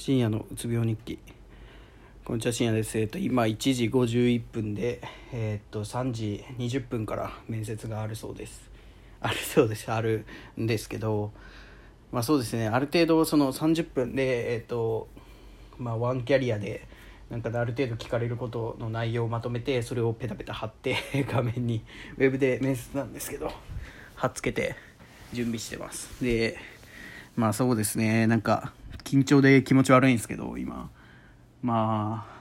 深夜のうつ病日記。こんにちは深夜です、えっと、今1時51分で、えっと3時20分から面接があるそうです。あるそうです。あるんですけどまあそうですね。ある程度その30分でえっとまあワンキャリアでなんかある程度聞かれることの内容をまとめてそれをペタペタ貼って 画面にウェブで面接なんですけど貼っつけて準備してます。でまあそうですね。なんか緊張で気持ち悪いんですけど今。まあ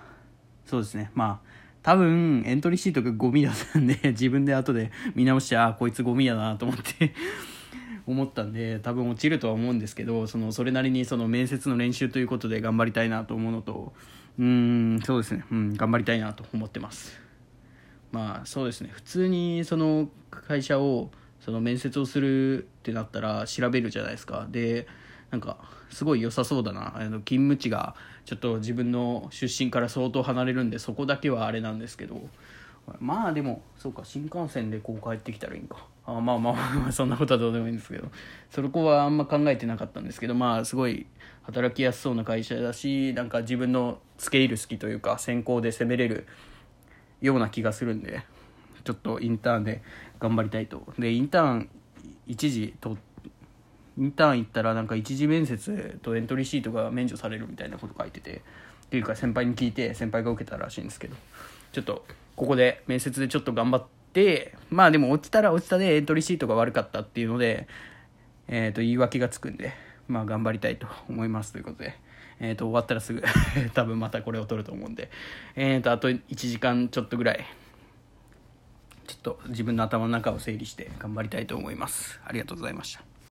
そうですね。まあ多分エントリーシートがゴミだったんで 自分で後で見直してあこいつゴミだなと思って 思ったんで多分落ちるとは思うんですけどそのそれなりにその面接の練習ということで頑張りたいなと思うのとうんそうですね、うん、頑張りたいなと思ってます。まあそうですね。普通にその会社をその面接をするってなったら調べるじゃないですか。でなんかすごい良さそうだな。あの勤務地がちょっと自分の出身から相当離れるんでそこだけはあれなんですけど。まあでもそうか新幹線でこう帰ってきたらいいんか。あまあまあまあそんなことはどうでもいいんですけど。そこはあんま考えてなかったんですけどまあすごい働きやすそうな会社だしなんか自分の付け入る隙というか先行で攻めれるような気がするんでちょっとインターンで頑張りたいと。でインターン一時通って2ターン行ったらなんか一次面接とエントリーシートが免除されるみたいなこと書いててっていうか先輩に聞いて先輩が受けたらしいんですけどちょっとここで面接でちょっと頑張ってまあでも落ちたら落ちたでエントリーシートが悪かったっていうので、えー、と言い訳がつくんでまあ頑張りたいと思いますということで。えっ、ー、と、終わったらすぐ 多分またこれを撮ると思うんで、えっ、ー、と、あと1時間ちょっとぐらい、ちょっと自分の頭の中を整理して頑張りたいと思います。ありがとうございました。